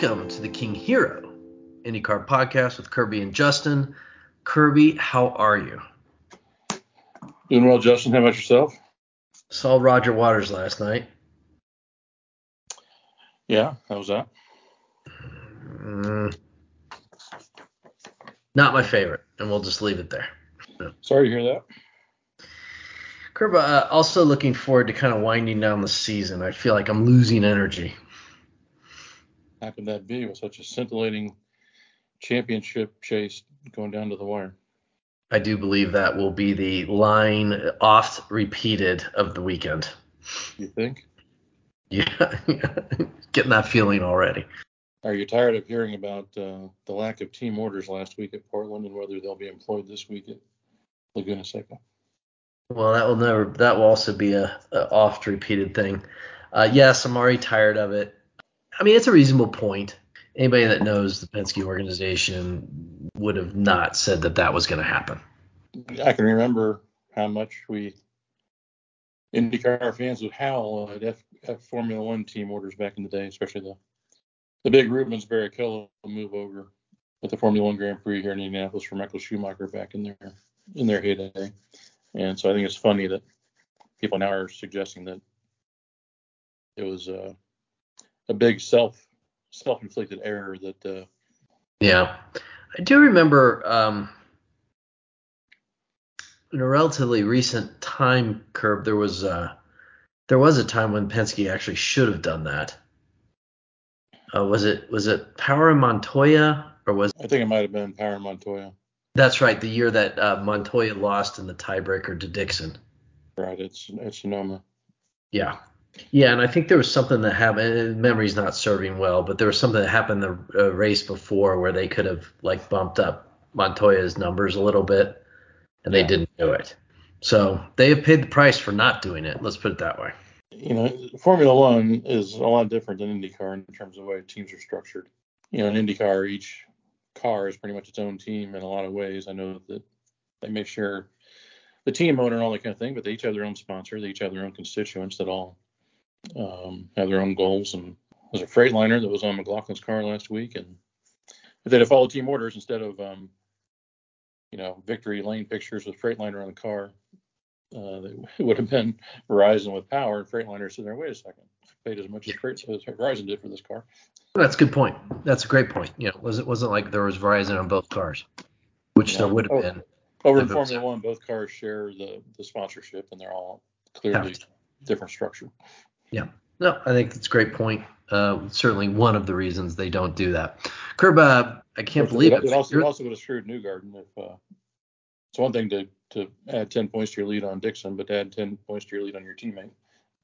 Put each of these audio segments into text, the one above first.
Welcome to the King Hiro IndyCar podcast with Kirby and Justin. Kirby, how are you? Doing well, Justin. How about yourself? Saw Roger Waters last night. Yeah, how was that? Mm, not my favorite, and we'll just leave it there. Sorry to hear that. Kirby, uh, also looking forward to kind of winding down the season. I feel like I'm losing energy. How could that be with such a scintillating championship chase going down to the wire? I do believe that will be the line oft repeated of the weekend. You think? Yeah, getting that feeling already. Are you tired of hearing about uh, the lack of team orders last week at Portland and whether they'll be employed this week at Laguna Seca? Well, that will never. That will also be a, a oft repeated thing. Uh, yes, I'm already tired of it. I mean, it's a reasonable point. Anybody that knows the Penske organization would have not said that that was going to happen. I can remember how much we IndyCar fans would howl at F, F Formula One team orders back in the day, especially the the big Rubens Barrichello move over at the Formula One Grand Prix here in Indianapolis for Michael Schumacher back in their in their heyday. And so I think it's funny that people now are suggesting that it was uh, a big self self inflicted error that. Uh, yeah, I do remember um, in a relatively recent time curve there was uh, there was a time when Penske actually should have done that. Uh, was it was it Power Montoya or was I think it might have been Power Montoya. That's right, the year that uh, Montoya lost in the tiebreaker to Dixon. Right, it's it's Sonoma. Yeah, yeah, and I think there was something that happened. Memory's not serving well, but there was something that happened the uh, race before where they could have like bumped up Montoya's numbers a little bit, and they Yeah. didn't do it. So they have paid the price for not doing it. Let's put it that way. You know, Formula One is a lot different than IndyCar in terms of the way teams are structured. You know, in IndyCar, each car is pretty much its own team in a lot of ways. I know that they make sure the team owner and all that kind of thing, but they each have their own sponsor, they each have their own constituents that all um, have their own goals. And there's a Freightliner that was on McLaughlin's car last week, and if they'd have followed team orders instead of, um, you know, victory lane pictures with Freightliner on the car, uh, it would have been Verizon with power, and Freightliner sitting there. Wait a second, I paid as much as, Freight, as Verizon did for this car. That's a good point. That's a great point. You know, was it wasn't like there was Verizon on both cars, which Yeah. there would have Oh. been. Over in If it was- Formula One, both cars share the, the sponsorship, and they're all clearly different structure. No, I think it's a great point. Uh, certainly one of the reasons they don't do that. Curb, uh, I can't believe it. It also, it also would have screwed Newgarden if uh, it's one thing to, to add 10 points to your lead on Dixon, but to add 10 points to your lead on your teammate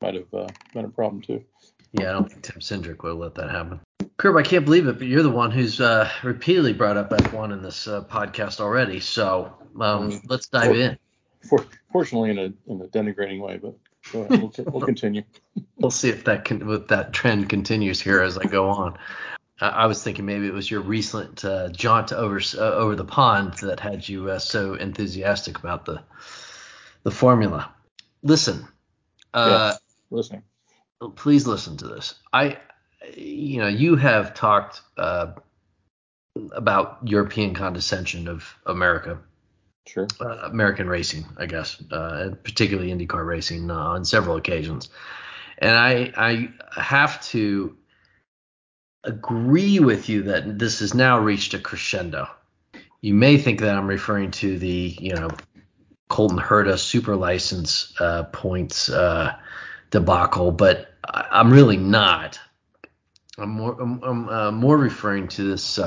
might have uh, been a problem too. Yeah, I don't think Tim Cindric would have let that happen. Curb, I can't believe it, but you're the one who's uh, repeatedly brought up F1 in this uh, podcast already. So um, Mm. let's dive in. For, fortunately, in a in a denigrating way, but we'll, we'll continue. We'll see if that can, if that trend continues here as I go on. I, I was thinking maybe it was your recent uh, jaunt over uh, over the pond that had you uh, so enthusiastic about the the formula. Listen, uh, yes, listening. please listen to this. I, you know, you have talked uh, about European condescension of America, Sure. uh, American racing, I guess, uh, particularly IndyCar racing uh, on several occasions. And I, I have to agree with you that this has now reached a crescendo. You may think that I'm referring to the, you know, Colton Herta super license uh, points uh, debacle, but I- I'm really not. I'm more, I'm, I'm uh, more referring to this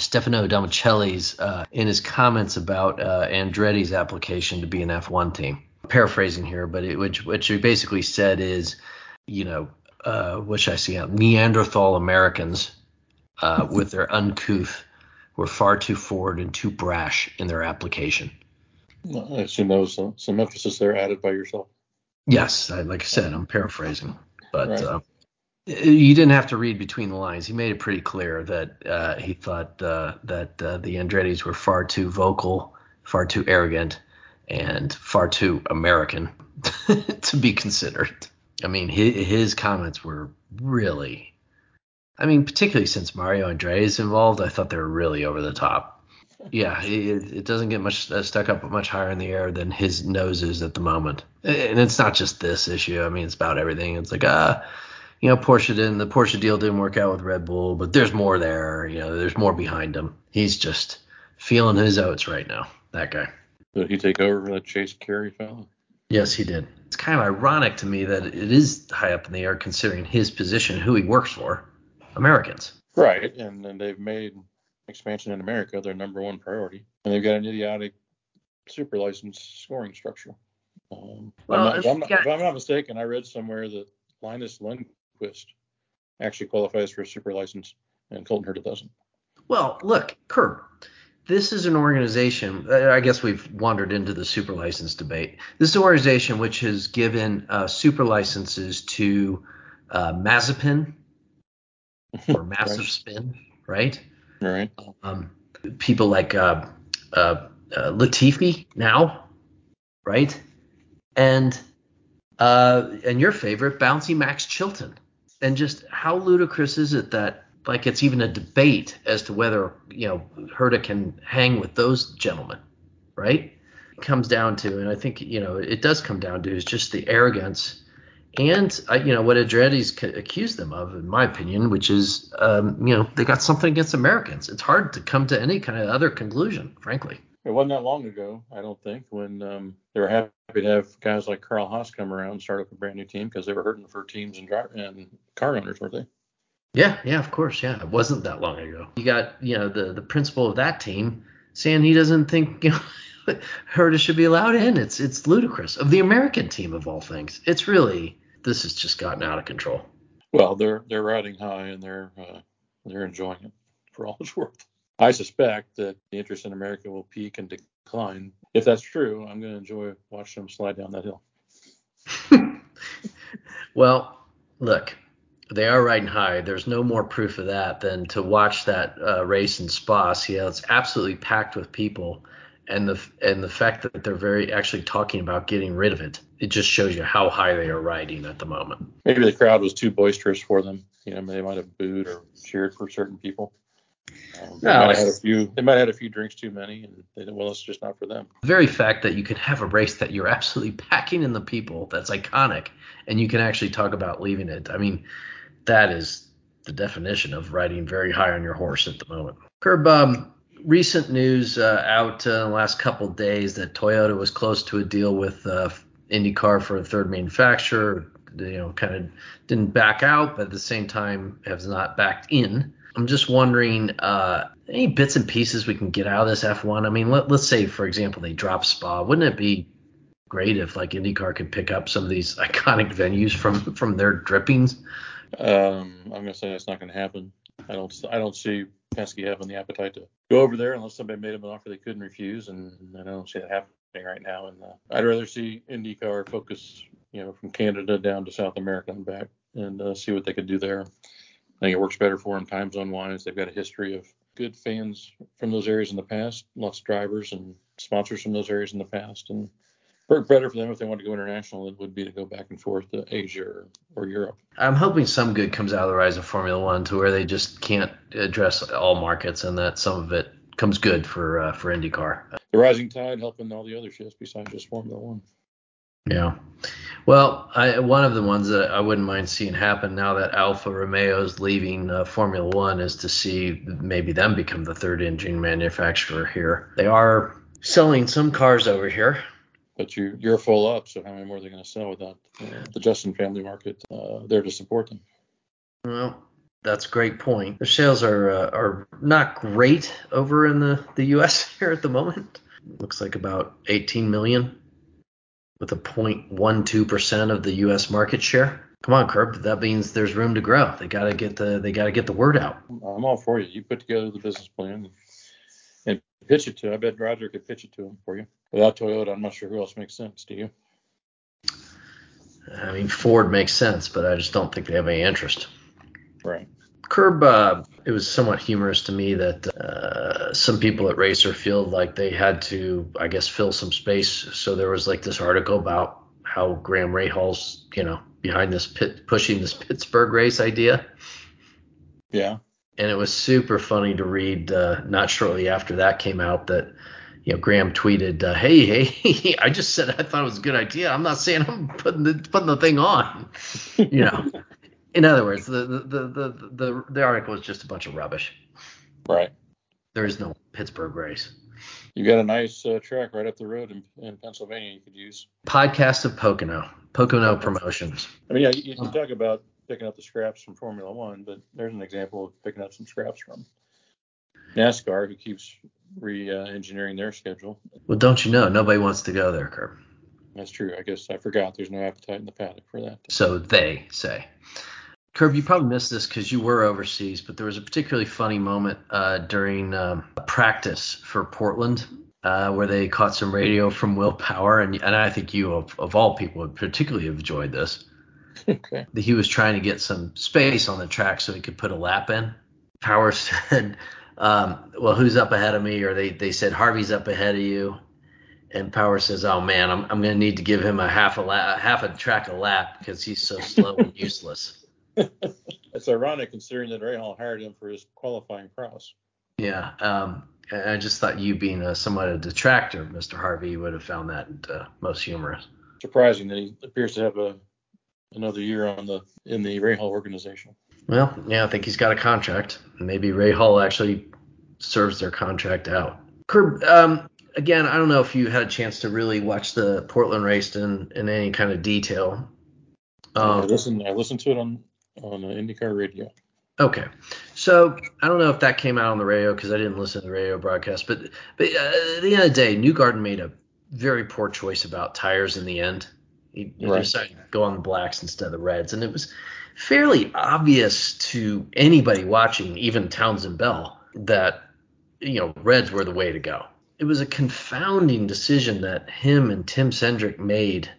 Stefano Domenicali's uh, in his comments about uh, Andretti's application to be an F1 team. Paraphrasing here, but it, which which he basically said is, you know, uh, what should I say? Neanderthal Americans uh, with their uncouth were far too forward and too brash in their application. I assume that was some, some emphasis there added by yourself. Yes, I, like I said, I'm paraphrasing, but Right. uh, you didn't have to read between the lines. He made it pretty clear that uh, he thought uh, that uh, the Andretti's were far too vocal, far too arrogant, and far too American to be considered. I mean, his, his comments were really I mean, particularly since Mario Andretti is involved, I thought they were really over the top. Yeah, it, it doesn't get much uh, stuck up much higher in the air than his nose is at the moment. And it's not just this issue. I mean, it's about everything. It's like, ah, uh, you know, Porsche didn't, the Porsche deal didn't work out with Red Bull, but there's more there. You know, there's more behind him. He's just feeling his oats right now. That guy. Did he take over for that Chase Carey fellow? Yes, he did. It's kind of ironic to me that it is high up in the air considering his position, who he works for, Americans. Right, and, and they've made expansion in America their number one priority, and they've got an idiotic super license scoring structure. Um, well, I'm not, if, I'm not, if, I'm not, mistaken, I read somewhere that Linus Lundqvist actually qualifies for a super license, and Colton Herta doesn't. Well, look, Kurt, this is an organization. I guess we've wandered into the super license debate. This is an organization which has given uh, super licenses to uh, Mazepin or Massive right. Spin, right? Right. Um, people like uh, uh, uh, Latifi now, right? And uh, and your favorite, Bouncy Max Chilton. And just how ludicrous is it that like it's even a debate as to whether you know Herta can hang with those gentlemen, right? It comes down to, and I think you know it does come down to is just the arrogance and uh, you know what Andretti's accused them of, in my opinion, which is um, you know they got something against Americans. It's hard to come to any kind of other conclusion, frankly. It wasn't that long ago, I don't think, when um, they were happy to have guys like Carl Haas come around and start up a brand new team because they were hurting for teams and, driver, and car owners, weren't they? Yeah, yeah, of course, yeah. It wasn't that long ago. You got you know the the principal of that team saying he doesn't think you know. Herta should be allowed in. It's it's ludicrous. Of the American team of all things, it's really this has just gotten out of control. Well, they're they're riding high and they're uh, they're enjoying it for all it's worth. I suspect that the interest in America will peak and decline. If that's true, I'm going to enjoy watching them slide down that hill. well, look, they are riding high. There's no more proof of that than to watch that uh, race in Spa. See how it's absolutely packed with people and the and the fact that they're very actually talking about getting rid of it, it just shows you how high they are riding at the moment. Maybe the crowd was too boisterous for them. You know, they might have booed or cheered for certain people. Um, they no, might have had a few. They might have had a few drinks too many, and they well, it's just not for them. The very fact that you can have a race that you're absolutely packing in the people, that's iconic, and you can actually talk about leaving it. I mean, that is the definition of riding very high on your horse at the moment. Curb, um, recent news uh, out uh, in the last couple days that Toyota was close to a deal with uh, IndyCar for a third manufacturer. You know, kind of didn't back out, but at the same time has not backed in. I'm just wondering, uh, any bits and pieces we can get out of this F1? I mean, let, us say, for example, they drop Spa. Wouldn't it be great if like IndyCar could pick up some of these iconic venues from from their drippings? Um, I'm gonna say that's not gonna happen. I don't I don't see Penske having the appetite to go over there unless somebody made them an offer they couldn't refuse, and I don't see that happening right now. And uh, I'd rather see IndyCar focus, you know, from Canada down to South America and back, and uh, see what they could do there. I think it works better for them time zone wise. They've got a history of good fans from those areas in the past, lots of drivers and sponsors from those areas in the past, and work better for them if they want to go international it would be to go back and forth to Asia or, or, Europe. I'm hoping some good comes out of the rise of Formula One to where they just can't address all markets and that some of it comes good for uh, for IndyCar. The rising tide helping all the other ships besides just Formula One. Yeah. Well, I, one of the ones that I wouldn't mind seeing happen now that Alfa Romeo is leaving uh, Formula One is to see maybe them become the third engine manufacturer here. They are selling some cars over here but you you're full up. So how many more are they going to sell without uh, the Justin family market uh, there to support them? Well, that's a great point. Their sales are uh, are not great over in the the U.S. here at the moment. Looks like about 18 million, with a 0.12 percent of the U.S. market share. Come on, Curb. That means there's room to grow. They gotta get the they gotta get the word out. I'm all for you. You put together the business plan and pitch it to. I bet Roger could pitch it to him for you without Toyota, I'm not sure who else makes sense. Do you? I mean, Ford makes sense, but I just don't think they have any interest. Right. Curb, uh, it was somewhat humorous to me that uh, some people at Racer feel like they had to, I guess, fill some space. So there was like this article about how Graham Rahal's, you know, behind this pit, pushing this Pittsburgh race idea. Yeah. And it was super funny to read. Uh, not shortly after that came out, that you know Graham tweeted, uh, "Hey, hey, I just said I thought it was a good idea. I'm not saying I'm putting the putting the thing on." You know. In other words, the the, the the the the article is just a bunch of rubbish. Right. There is no Pittsburgh race. You got a nice uh, track right up the road in, in Pennsylvania you could use. Podcast of Pocono, Pocono Promotions. I mean, yeah, you, you talk about picking up the scraps from Formula One, but there's an example of picking up some scraps from NASCAR, who keeps re-engineering their schedule. Well, don't you know, nobody wants to go there, Curb. That's true. I guess I forgot. There's no appetite in the paddock for that. So they say. Curb, you probably missed this because you were overseas, but there was a particularly funny moment uh, during um, practice for Portland uh, where they caught some radio from Will Power, and, and I think you, of, of all people, would particularly have enjoyed this. Okay. He was trying to get some space on the track so he could put a lap in. Power said, um, "Well, who's up ahead of me?" Or they they said Harvey's up ahead of you. And Power says, "Oh man, I'm I'm gonna need to give him a half a lap, half a track a lap because he's so slow and useless." That's ironic considering that Rahal hired him for his qualifying prowess. Yeah, um, I just thought you being a somewhat a detractor, Mr. Harvey, would have found that uh, most humorous. Surprising that he appears to have a another year on the in the Rahal organization. Well, yeah, I think he's got a contract. Maybe Rahal actually serves their contract out. Curb, um, again, I don't know if you had a chance to really watch the Portland race in, in any kind of detail. Um, I listened. I listened to it on on uh, IndyCar radio. Okay, so I don't know if that came out on the radio because I didn't listen to the radio broadcast, but but uh, at the end of the day, Newgarden made a very poor choice about tires in the end. He, he right. decided to go on the blacks instead of the reds, and it was fairly obvious to anybody watching, even Townsend Bell, that you know reds were the way to go. It was a confounding decision that him and Tim Cindric made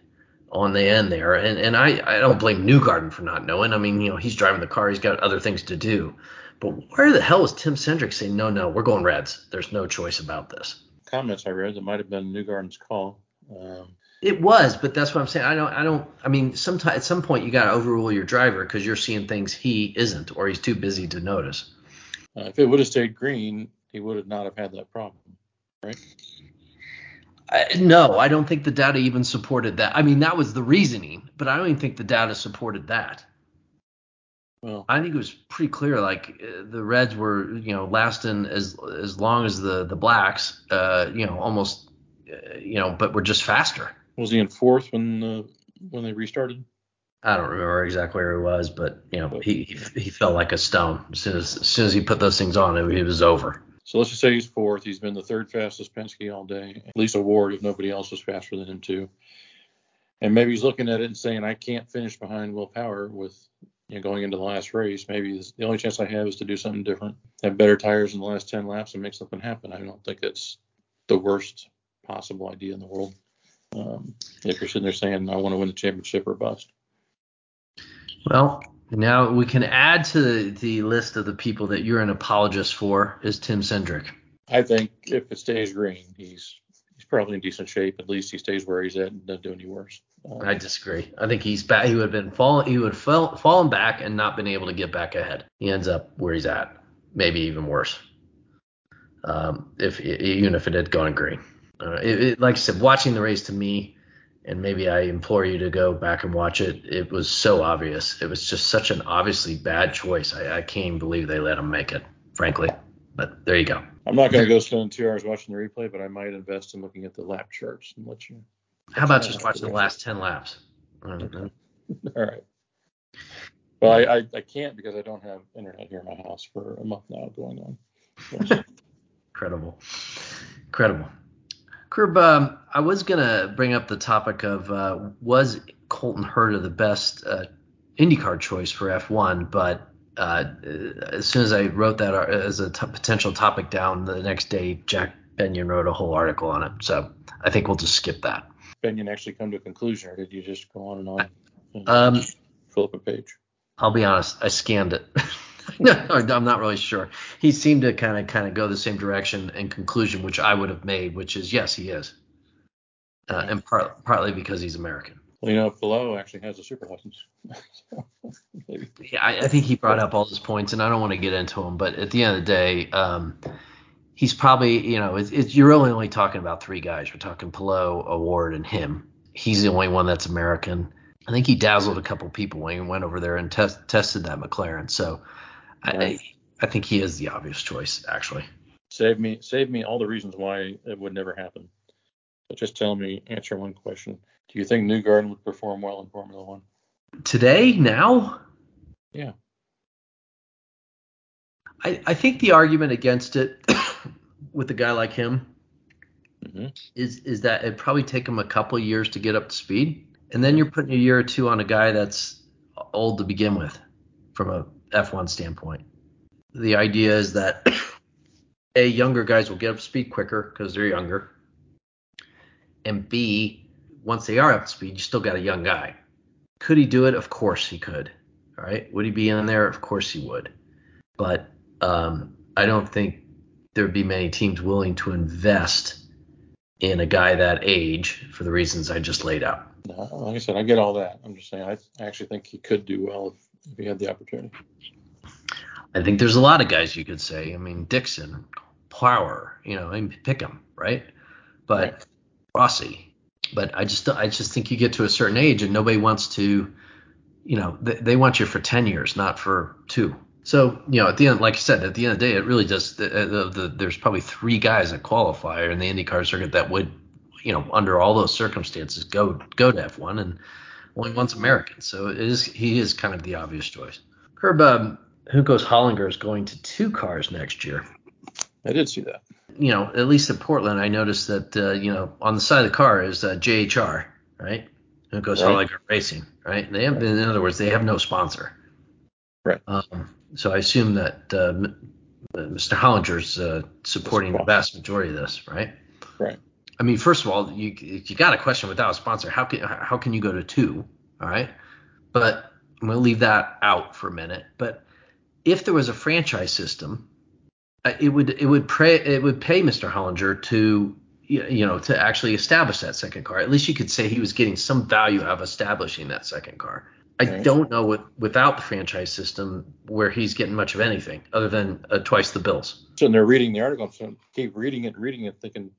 on the end there. And and I, I don't blame Newgarden for not knowing. I mean, you know, he's driving the car, he's got other things to do. But where the hell was Tim Cindric saying, no, no, we're going Reds. There's no choice about this. Comments I read that might have been Newgarden's call. Um, it was, but that's what I'm saying. I don't, I don't. I mean, sometimes at some point you got to overrule your driver because you're seeing things he isn't, or he's too busy to notice. Uh, if it would have stayed green, he would have not have had that problem, right? No, I don't think the data even supported that. I mean, that was the reasoning, but I don't even think the data supported that. Well, I think it was pretty clear. Like uh, the Reds were, you know, lasting as as long as the the Blacks, uh, you know, almost, uh, you know, but were just faster. Was he in fourth when uh, when they restarted? I don't remember exactly where he was, but you know, he he, he felt like a stone as soon as as soon as he put those things on. It, it was over. So let's just say he's fourth. He's been the third fastest Penske all day. At least O'Ward if nobody else was faster than him too. And maybe he's looking at it and saying, I can't finish behind Will Power with you know, going into the last race. Maybe the only chance I have is to do something different, have better tires in the last 10 laps and make something happen. I don't think it's the worst possible idea in the world. Um, if you're sitting there saying, I want to win the championship or bust. Well, now we can add to the, the list of the people that you're an apologist for is Tim Cindric. I think if it stays green, he's he's probably in decent shape. At least he stays where he's at and doesn't do any worse. Um, I disagree. I think he's back. He would have been fallen. He would have fell, fallen back and not been able to get back ahead. He ends up where he's at, maybe even worse. Um, if even if it had gone green, uh, it, it, like I said, watching the race to me and maybe I implore you to go back and watch it. It was so obvious. It was just such an obviously bad choice. I, I can't even believe they let him make it, frankly. But there you go. I'm not going to go spend two hours watching the replay, but I might invest in looking at the lap charts and let you. How about just watching the last 10 laps? All right. Well, I, I, I, can't because I don't have internet here in my house for a month now going on. Incredible. Incredible. Curb, um, I was gonna bring up the topic of uh, was Colton Herta the best uh, IndyCar choice for F1, but uh, as soon as I wrote that uh, as a t- potential topic down, the next day Jack Benyon wrote a whole article on it. So I think we'll just skip that. Benyon actually come to a conclusion, or did you just go on and on? And um, fill up a page. I'll be honest, I scanned it. no, I'm not really sure. He seemed to kind of kind of go the same direction and conclusion, which I would have made, which is yes, he is, uh, and part, partly because he's American. Well, you know, Palou actually has a super license. yeah, I, I, think he brought up all his points, and I don't want to get into them, but at the end of the day, um, he's probably, you know, it's, it's, you're really only talking about three guys. We're talking Palou, O'Ward, and him. He's the only one that's American. I think he dazzled a couple people when he went over there and test, tested that McLaren. So right. I, I think he is the obvious choice, actually. Save me, save me all the reasons why it would never happen. But just tell me, answer one question. Do you think Newgarden would perform well in Formula One? Today, now? Yeah. I, I think the argument against it with a guy like him mm-hmm. is is that it'd probably take him a couple years to get up to speed, and then you're putting a year or two on a guy that's old to begin with, from a F1 standpoint. The idea is that a younger guys will get up to speed quicker because they're younger, and b once they are up to speed, you still got a young guy. Could he do it? Of course he could. All right. Would he be in there? Of course he would. But um, I don't think there'd be many teams willing to invest in a guy that age for the reasons I just laid out. No, like I said, I get all that. I'm just saying I actually think he could do well if, if he had the opportunity. I think there's a lot of guys you could say. I mean, Dixon, Power, you know, and pick him, right? But right. Rossi. But I just I just think you get to a certain age and nobody wants to, you know, they, they want you for 10 years, not for two. So you know, at the end, like I said, at the end of the day, it really does. The, the, the, there's probably three guys that qualify in the IndyCar circuit that would, you know, under all those circumstances, go go to F1, and only one's American. So it is he is kind of the obvious choice. Herb, um, Juncos Hollinger is going to two cars next year. I did see that. You know, at least at Portland, I noticed that uh, you know on the side of the car is uh, JHR, right? Juncos right. Hollinger Racing, right? They have, in other words, they have no sponsor. Right. Um, so I assume that uh, Mr. Hollinger's uh, supporting the vast majority of this, right? Right. I mean, first of all, you you got a question without a sponsor. How can how can you go to two? All right. But I'm gonna leave that out for a minute. But if there was a franchise system, uh, it would it would pay it would pay Mr. Hollinger to you know to actually establish that second car. At least you could say he was getting some value out of establishing that second car. I don't know with, without the franchise system where he's getting much of anything other than uh, twice the bills. So they're reading the article, so keep reading it, reading it, thinking,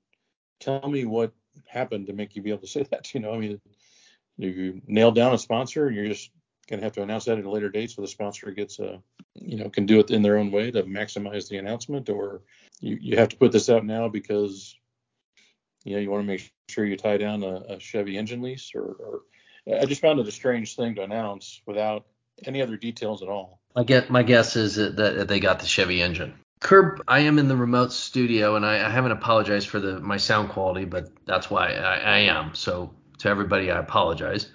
tell me what happened to make you be able to say that. You know, I mean, you nailed down a sponsor, you're just gonna have to announce that at a later date, so the sponsor gets a, you know, can do it in their own way to maximize the announcement, or you, you have to put this out now because, you know, you want to make sure you tie down a, a Chevy engine lease, or, or I just found it a strange thing to announce without any other details at all. My get my guess is that they got the Chevy engine. Curb, I am in the remote studio and I, I haven't apologized for the my sound quality, but that's why I, I am. So to everybody, I apologize.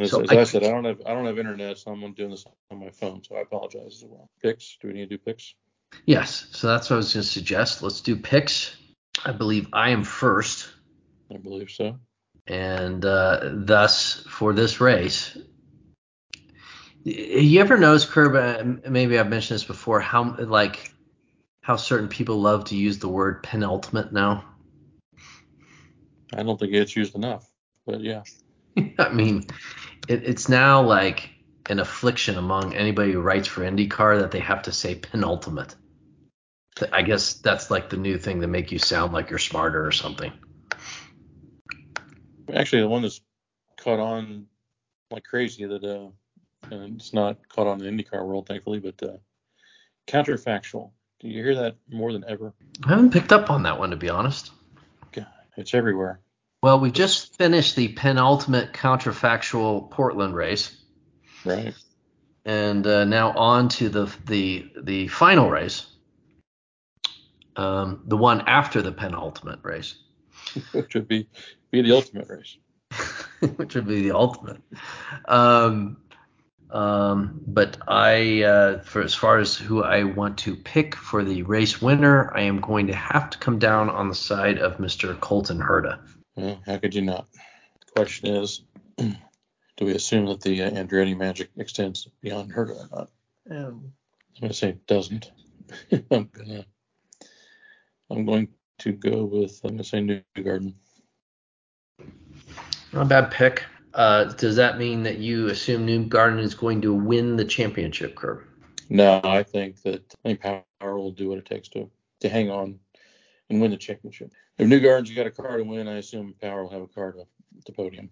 as, so as I, I, said, I don't have I don't have internet, so I'm doing this on my phone, so I apologize as well. Picks? Do we need to do picks? Yes. So that's what I was going to suggest. Let's do picks. I believe I am first. I believe so and uh, thus for this race. You ever notice, Curb? Uh, maybe I've mentioned this before. How like how certain people love to use the word penultimate now. I don't think it's used enough, but yeah. I mean, it, it's now like an affliction among anybody who writes for IndyCar that they have to say penultimate. I guess that's like the new thing to make you sound like you're smarter or something. Actually, the one that's caught on like crazy that uh, and it's not caught on in the IndyCar world, thankfully, but uh, counterfactual. Do you hear that more than ever? I haven't picked up on that one to be honest. God, it's everywhere. Well, we just finished the penultimate counterfactual Portland race. Right. And uh, now on to the the the final race, um, the one after the penultimate race. Which would be be the ultimate race. Which would be the ultimate. Um, um, but I, uh, for as far as who I want to pick for the race winner, I am going to have to come down on the side of Mr. Colton Herta. Well, how could you not? The question is, do we assume that the uh, Andretti magic extends beyond Herta or not? Um, I'm going to say it doesn't. I'm gonna, I'm going to go with I'm going to say Newgarden. Not a bad pick. Uh, does that mean that you assume Newgarden is going to win the championship, Curb? No, I think that I think Power will do what it takes to to hang on and win the championship. If Newgarden's got a car to win, I assume Power will have a car to the podium.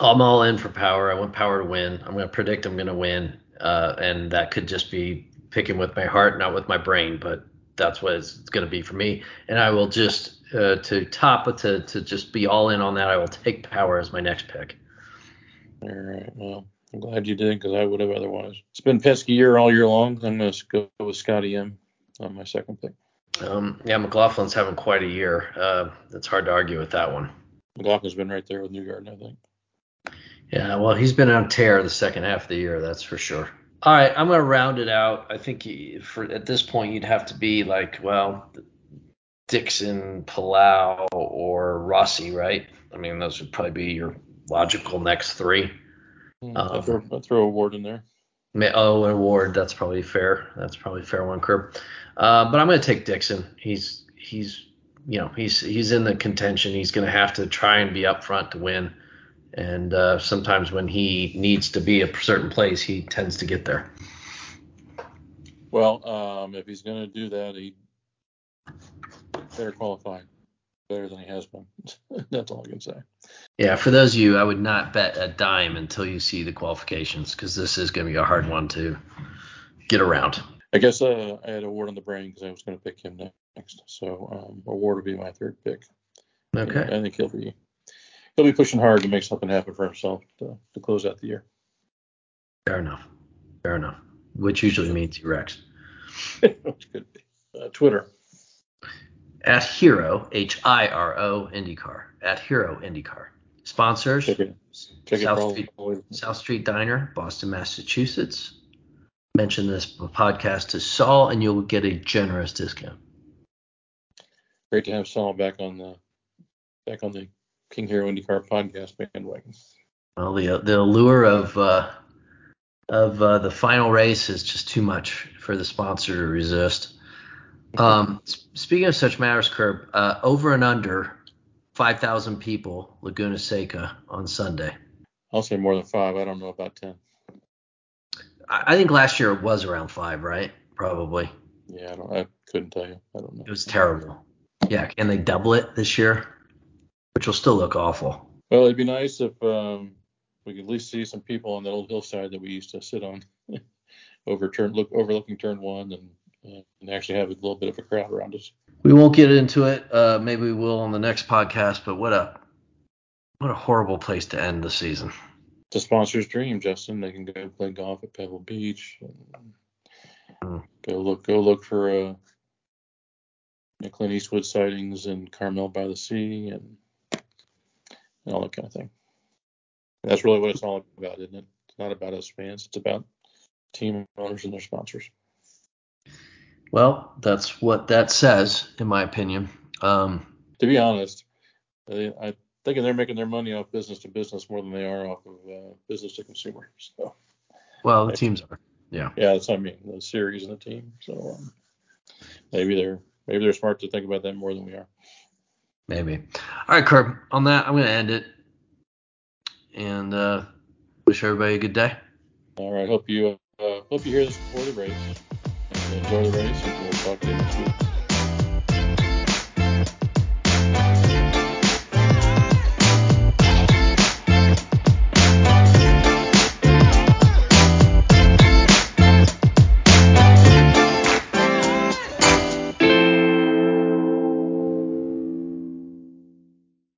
I'm all in for Power. I want Power to win. I'm going to predict I'm going to win, uh, and that could just be picking with my heart, not with my brain, but that's what it's, it's going to be for me. And I will just uh, to top to to just be all in on that. I will take Power as my next pick. All right. Well, I'm glad you did because I would have otherwise. It's been Penske year all year long. I'm going to go with Scotty M on my second pick. Um, yeah, McLaughlin's having quite a year. Uh, it's hard to argue with that one. McLaughlin's been right there with Newgarden, I think. Yeah, well, he's been on tear the second half of the year, that's for sure. All right, I'm gonna round it out. I think for at this point you'd have to be like, well, Dixon, Palou, or Rossi, right? I mean, those would probably be your logical next three. Um, I'll, throw, throw O'Ward in there. Oh, and Ward, that's probably fair. That's probably fair one, Curb. Uh, but I'm gonna take Dixon. He's he's you know he's he's in the contention. He's gonna have to try and be up front to win. And uh, sometimes when he needs to be a certain place, he tends to get there. Well, um, if he's going to do that, he better qualify better than he has been. That's all I can say. Yeah, for those of you, I would not bet a dime until you see the qualifications because this is going to be a hard one to get around. I guess uh, I had O'Ward on the brain because I was going to pick him next. So um, Ward would be my third pick. Okay. I think he'll be he'll be pushing hard to make something happen for himself to, to close out the year. Fair enough. Fair enough. Which usually means he wrecks. Which could be. Uh, Twitter. At Hiro H I R O IndyCar. At Hiro IndyCar. Sponsors Check it. Check South, Street, South Street Diner, Boston, Massachusetts. Mention this podcast to Saul and you'll get a generous discount. Great to have Saul back on the back on the King Hiro IndyCar podcast bandwagon. Well, the the allure of uh, of uh, the final race is just too much for the sponsor to resist. Um, speaking of such matters, Curb, uh, over and under 5,000 people, Laguna Seca on Sunday. I'll say more than five. I don't know about 10. I, I think last year it was around five, right? Probably. Yeah, I, don't, I couldn't tell you. I don't know. It was terrible. Yeah, can they double it this year? Which will still look awful. Well, it'd be nice if um, we could at least see some people on that old hillside that we used to sit on, over turn, look overlooking turn one, and and actually have a little bit of a crowd around us. We won't get into it. Uh, maybe we will on the next podcast. But what a what a horrible place to end the season. It's a sponsor's dream, Justin. They can go play golf at Pebble Beach. And mm. Go look go look for uh, Clint Eastwood sightings in Carmel by the Sea and, and all that kind of thing. And that's really what it's all about, isn't it? It's not about us fans. It's about team owners and their sponsors. Well, that's what that says, in my opinion. Um, to be honest, I, I think they're making their money off business to business more than they are off of uh, business to consumer. So. Well, the teams are. Yeah. Yeah, that's what I mean. The series and the team. So um, maybe they're maybe they're smart to think about that more than we are. Maybe. All right, Curb. On that, I'm going to end it, and uh, wish everybody a good day. All right. Hope you uh, hope you hear this before the race enjoy the race, we'll talk to you next week.